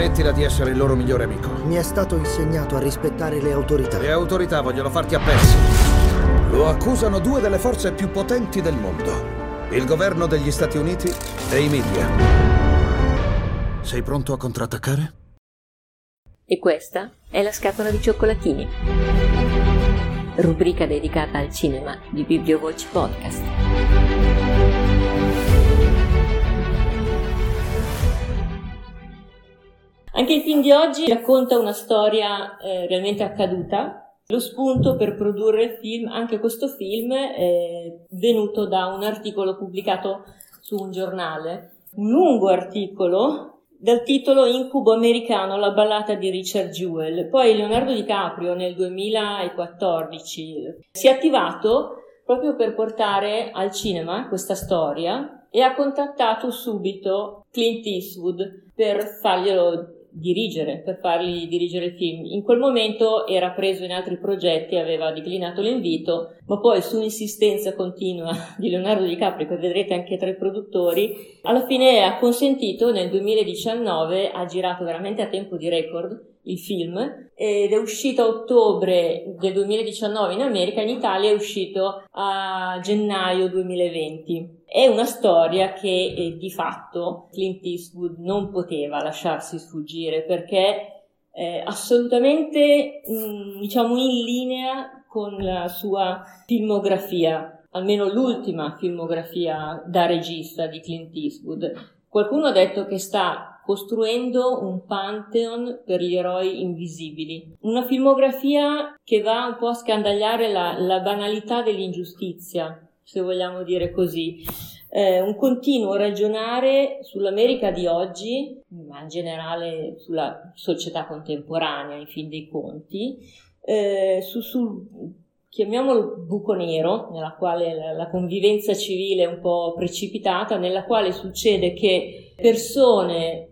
Smettila di essere il loro migliore amico. Mi è stato insegnato a rispettare le autorità. Le autorità vogliono farti a pezzi. Lo accusano due delle forze più potenti del mondo. Il governo degli Stati Uniti e i media. Sei pronto a contrattaccare? E questa è la scatola di cioccolatini. Rubrica dedicata al cinema di Bibliovoci Podcast. Anche il film di oggi racconta una storia eh, realmente accaduta. Lo spunto per produrre il film, anche questo film, è venuto da un articolo pubblicato su un giornale. Un lungo articolo dal titolo Incubo americano, la ballata di Richard Jewell. Poi Leonardo DiCaprio nel 2014 si è attivato proprio per portare al cinema questa storia e ha contattato subito Clint Eastwood per farglielo dirigere, per fargli dirigere il film. In quel momento era preso in altri progetti, aveva declinato l'invito, ma poi su insistenza continua di Leonardo DiCaprio, che vedrete anche tra i produttori, alla fine ha consentito nel 2019, ha girato veramente a tempo di record il film ed è uscito a ottobre del 2019 in America, in Italia è uscito a gennaio 2020. È una storia che eh, di fatto Clint Eastwood non poteva lasciarsi sfuggire perché è assolutamente mh, diciamo in linea con la sua filmografia, almeno l'ultima filmografia da regista di Clint Eastwood. Qualcuno ha detto che sta costruendo un pantheon per gli eroi invisibili. Una filmografia che va un po' a scandagliare la, la banalità dell'ingiustizia, se vogliamo dire così. Eh, un continuo ragionare sull'America di oggi, ma in generale sulla società contemporanea, in fin dei conti, eh, su, sul chiamiamolo buco nero, nella quale la, convivenza civile è un po' precipitata, nella quale succede che persone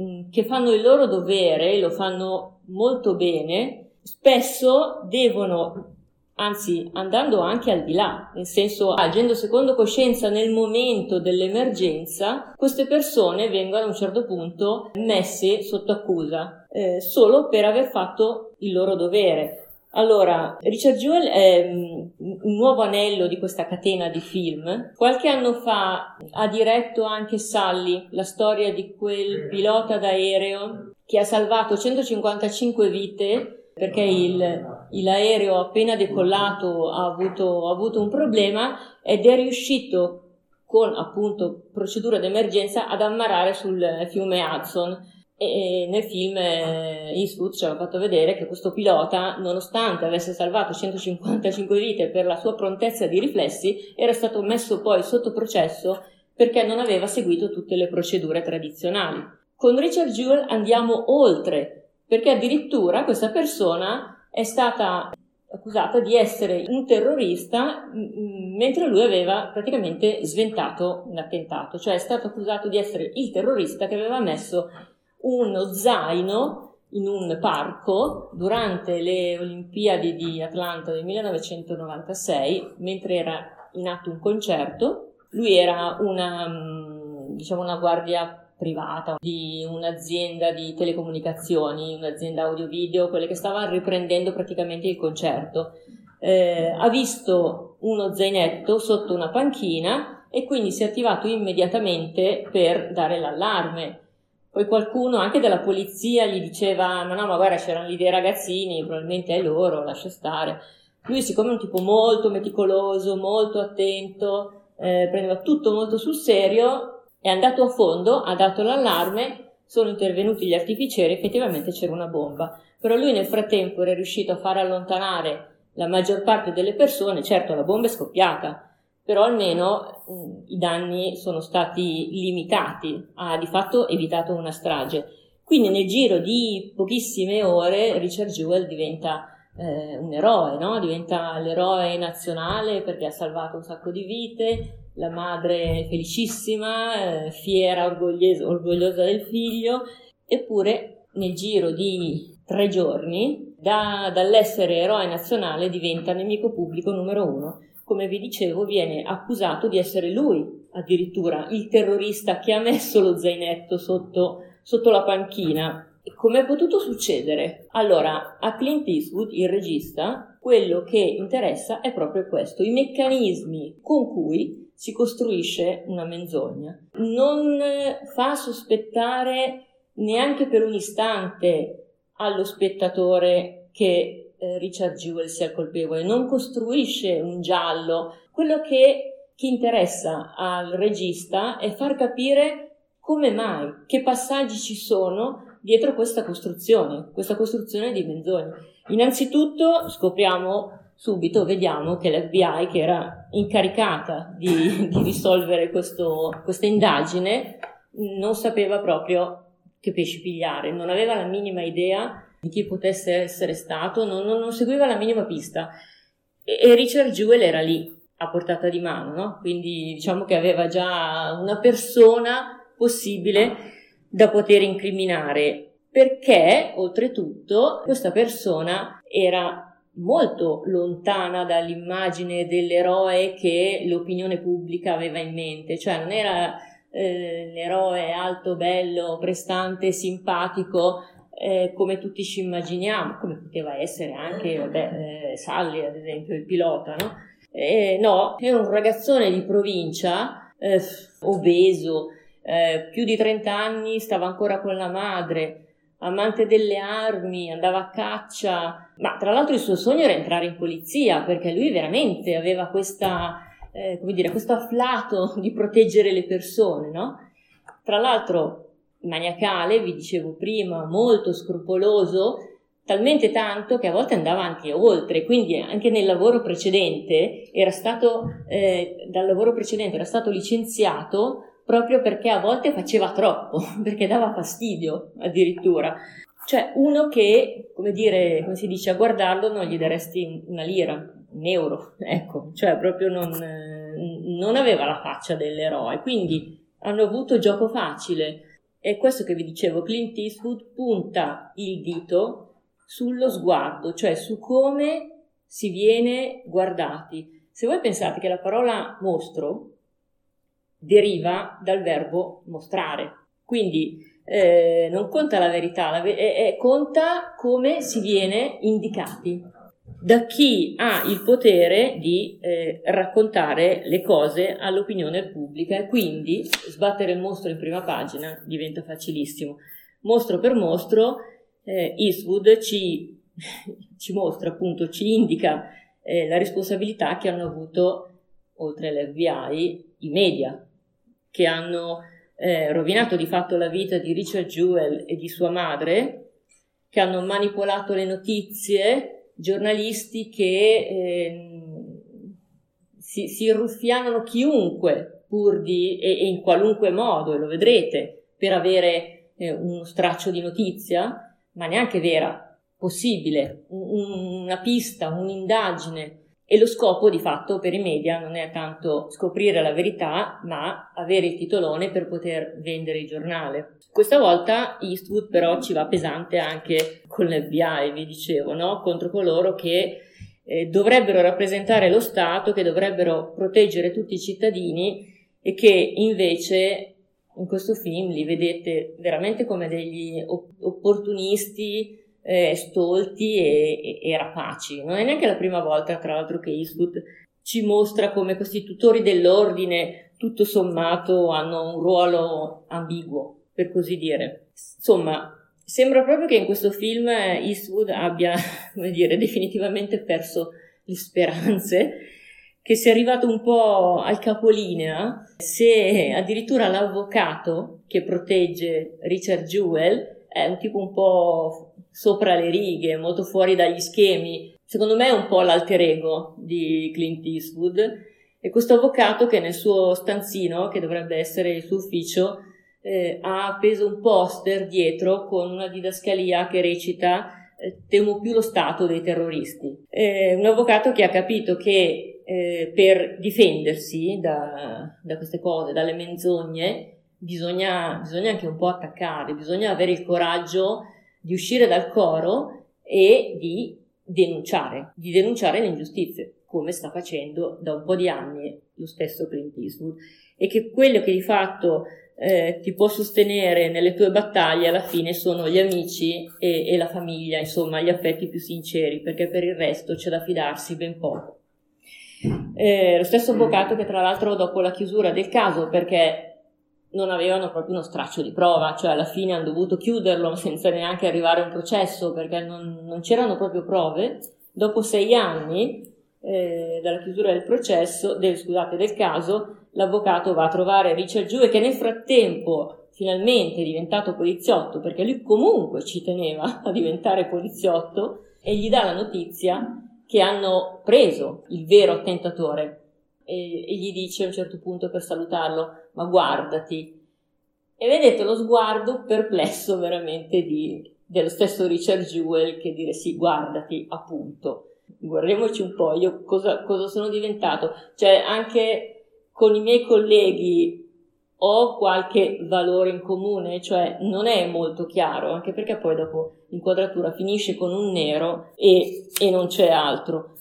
Mm, che fanno il loro dovere, lo fanno molto bene, spesso devono, anzi andando anche al di là, nel senso agendo secondo coscienza nel momento dell'emergenza, queste persone vengono a un certo punto messe sotto accusa eh, solo per aver fatto il loro dovere. Allora, Richard Jewell è mm, un nuovo anello di questa catena di film. Qualche anno fa ha diretto anche Sally, la storia di quel pilota d'aereo che ha salvato 155 vite perché il, il aereo appena decollato ha avuto, ha avuto un problema ed è riuscito con appunto procedura d'emergenza ad ammarare sul fiume Hudson e nel film eh, Eastwood ci aveva fatto vedere che questo pilota, nonostante avesse salvato 155 vite per la sua prontezza di riflessi, era stato messo poi sotto processo perché non aveva seguito tutte le procedure tradizionali. Con Richard Jewell andiamo oltre, perché addirittura questa persona è stata accusata di essere un terrorista mentre lui aveva praticamente sventato un attentato, cioè è stato accusato di essere il terrorista che aveva messo uno zaino in un parco durante le Olimpiadi di Atlanta del 1996, mentre era in atto un concerto. Lui era una, diciamo, una guardia privata di un'azienda di telecomunicazioni, un'azienda audio-video, quelle che stavano riprendendo praticamente il concerto. Eh, ha visto uno zainetto sotto una panchina e quindi si è attivato immediatamente per dare l'allarme poi qualcuno anche della polizia gli diceva: Ma no, ma guarda, c'erano lì dei ragazzini, probabilmente è loro, lascia stare. Lui, siccome è un tipo molto meticoloso, molto attento, eh, prendeva tutto molto sul serio, è andato a fondo, ha dato l'allarme, sono intervenuti gli artificieri, effettivamente c'era una bomba. Però lui nel frattempo era riuscito a far allontanare la maggior parte delle persone, certo la bomba è scoppiata, però almeno mh, mm, i danni sono stati limitati, ha di fatto evitato una strage. Quindi nel giro di pochissime ore Richard Jewell diventa eh, un eroe, no? diventa l'eroe nazionale perché ha salvato un sacco di vite, la madre felicissima, eh, fiera, orgogliosa, del figlio, eppure nel giro di tre giorni da, dall'essere eroe nazionale diventa nemico pubblico numero uno come vi dicevo, viene accusato di essere lui addirittura il terrorista che ha messo lo zainetto sotto, sotto la panchina. Come è potuto succedere? Allora, a Clint Eastwood, il regista, quello che interessa è proprio questo, i meccanismi con cui si costruisce una menzogna. Non fa sospettare neanche per un istante allo spettatore che eh, Richard Jewell sia colpevole, non costruisce un giallo. Quello che, che interessa al regista è far capire come mai, che passaggi ci sono dietro questa costruzione, questa costruzione di menzogne. Innanzitutto scopriamo subito, vediamo che l'FBI, che era incaricata di, di risolvere questo, questa indagine, non sapeva proprio che pesci pigliare, non aveva la minima idea di chi potesse essere stato, non, non, non seguiva la minima pista. E, e Richard Jewell era lì, a portata di mano, no? Quindi diciamo che aveva già una persona possibile da poter incriminare, perché oltretutto questa persona era molto lontana dall'immagine dell'eroe che l'opinione pubblica aveva in mente, cioè non era eh, l'eroe alto, bello, prestante, simpatico eh, come tutti ci immaginiamo, come poteva essere anche vabbè, eh, Sally, ad esempio, il pilota, no? Eh, no, era un ragazzone di provincia, eh, obeso, eh, più di 30 anni, stava ancora con la madre, amante delle armi, andava a caccia, ma tra l'altro il suo sogno era entrare in polizia perché lui veramente aveva questa, eh, come dire, questo afflato di proteggere le persone, no? Tra l'altro maniacale, vi dicevo prima, molto scrupoloso, talmente tanto che a volte andava anche oltre, quindi anche nel lavoro precedente era stato, eh, dal lavoro precedente era stato licenziato proprio perché a volte faceva troppo, perché dava fastidio addirittura. Cioè uno che, come dire, come si dice, a guardarlo non gli daresti una lira, un euro, ecco, cioè proprio non, non aveva la faccia dell'eroe, quindi hanno avuto gioco facile. È questo che vi dicevo, Clint Eastwood punta il dito sullo sguardo, cioè su come si viene guardati. Se voi pensate che la parola mostro deriva dal verbo mostrare. Quindi eh, non conta la verità, la ve- è, conta come si viene indicati da chi ha il potere di eh, raccontare le cose all'opinione pubblica e quindi sbattere il mostro in prima pagina diventa facilissimo. Mostro per mostro, eh, Eastwood ci, ci, mostra appunto, ci indica eh, la responsabilità che hanno avuto, oltre all'FBI, i media, che hanno eh, rovinato di fatto la vita di Richard Jewell e di sua madre, che hanno manipolato le notizie, giornalisti che eh, si, si ruffianano chiunque pur di, e, e, in qualunque modo, e lo vedrete, per avere eh, uno straccio di notizia, ma neanche vera, possibile, un, una pista, un'indagine e lo scopo di fatto per i media non è tanto scoprire la verità, ma avere il titolone per poter vendere il giornale. Questa volta Eastwood però ci va pesante anche con l'FBI, vi dicevo, no? contro coloro che eh, dovrebbero rappresentare lo Stato, che dovrebbero proteggere tutti i cittadini e che invece in questo film li vedete veramente come degli opportunisti eh, stolti e, e, e, rapaci. Non è neanche la prima volta, tra l'altro, che Eastwood ci mostra come questi tutori dell'ordine, tutto sommato, hanno un ruolo ambiguo, per così dire. Insomma, sembra proprio che in questo film Eastwood abbia, come dire, definitivamente perso le speranze che sia arrivato un po' al capolinea, se addirittura l'avvocato che protegge Richard Jewell è un tipo un po' sopra le righe, molto fuori dagli schemi. Secondo me è un po' l'alter ego di Clint Eastwood. E questo avvocato che nel suo stanzino, che dovrebbe essere il suo ufficio, eh, ha appeso un poster dietro con una didascalia che recita eh, temo più lo Stato dei terroristi. Eh, un avvocato che ha capito che eh, per difendersi da, da queste cose, dalle menzogne, bisogna, bisogna anche un po' attaccare, bisogna avere il coraggio di uscire dal coro e di denunciare, di denunciare le ingiustizie, come sta facendo da un po' di anni lo stesso Clint Eastwood, e che quello che di fatto eh, ti può sostenere nelle tue battaglie alla fine sono gli amici e, e, la famiglia, insomma gli affetti più sinceri, perché per il resto c'è da fidarsi ben poco. Eh, lo stesso avvocato che tra l'altro dopo la chiusura del caso, perché non avevano proprio uno straccio di prova, cioè alla fine hanno dovuto chiuderlo senza neanche arrivare a un processo perché non, non c'erano proprio prove. Dopo sei anni eh, dalla chiusura del processo, del, scusate, del caso, l'avvocato va a trovare Richard Jue che nel frattempo finalmente è diventato poliziotto perché lui comunque ci teneva a diventare poliziotto e gli dà la notizia che hanno preso il vero attentatore e, e gli dice a un certo punto per salutarlo ma guardati e vedete lo sguardo perplesso veramente di, dello stesso Richard Jewell che dire sì guardati appunto. Guardiamoci un po' io cosa, cosa sono diventato. Cioè anche con i miei colleghi ho qualche valore in comune, cioè non è molto chiaro, anche perché poi dopo l'inquadratura finisce con un nero e, e non c'è altro.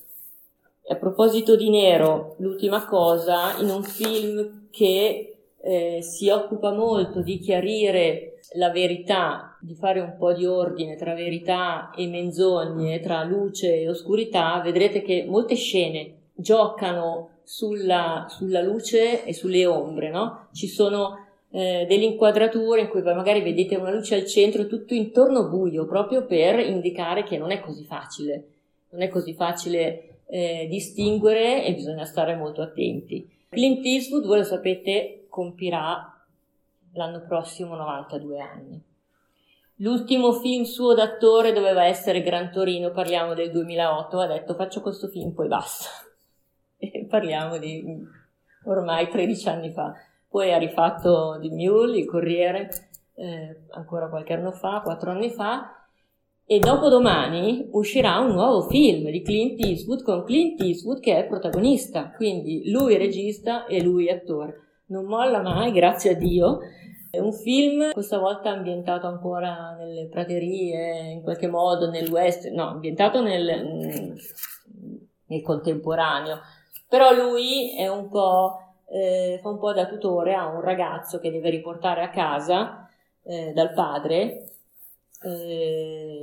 A proposito di nero, l'ultima cosa, in un film che eh, si occupa molto di chiarire la verità, di fare un po' di ordine tra verità e menzogne, tra luce e oscurità, vedrete che molte scene giocano sulla, sulla luce e sulle ombre, no? Ci sono eh, delle inquadrature in cui magari vedete una luce al centro e tutto intorno buio, proprio per indicare che non è così facile, non è così facile eh, distinguere e bisogna stare molto attenti. Clint Eastwood, voi lo sapete, compirà l'anno prossimo 92 anni. L'ultimo film suo d'attore doveva essere Gran Torino, parliamo del 2008, ha detto faccio questo film, poi basta e parliamo di ormai 13 anni fa. Poi ha rifatto di Mule, il Corriere, eh, ancora qualche anno fa, 4 anni fa, e dopodomani uscirà un nuovo film di Clint Eastwood con Clint Eastwood che è protagonista, quindi lui regista e lui attore. Non molla mai, grazie a Dio. È un film, questa volta ambientato ancora nelle praterie, in qualche modo nel west, no, ambientato nel, nel contemporaneo, però lui è un po', eh, fa un po' da tutore a un ragazzo che deve riportare a casa eh, dal padre eh,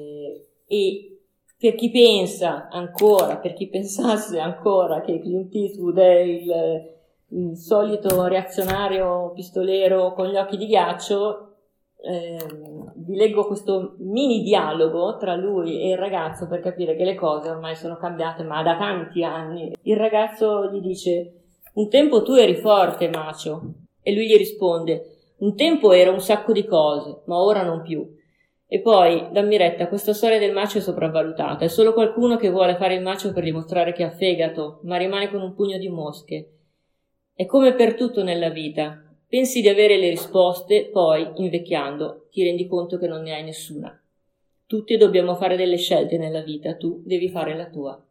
e per chi pensa ancora, per chi pensasse ancora che Clint Eastwood è il, il solito reazionario pistolero con gli occhi di ghiaccio, eh, vi leggo questo mini dialogo tra lui e il ragazzo per capire che le cose ormai sono cambiate, ma da tanti anni. Il ragazzo gli dice: Un tempo tu eri forte, macio. E lui gli risponde: Un tempo ero un sacco di cose, ma ora non più. E poi, dammi retta, questa storia del macio è sopravvalutata. È solo qualcuno che vuole fare il macio per dimostrare che ha fegato, ma rimane con un pugno di mosche. È come per tutto nella vita. Pensi di avere le risposte, poi, invecchiando, ti rendi conto che non ne hai nessuna. Tutti dobbiamo fare delle scelte nella vita, tu devi fare la tua.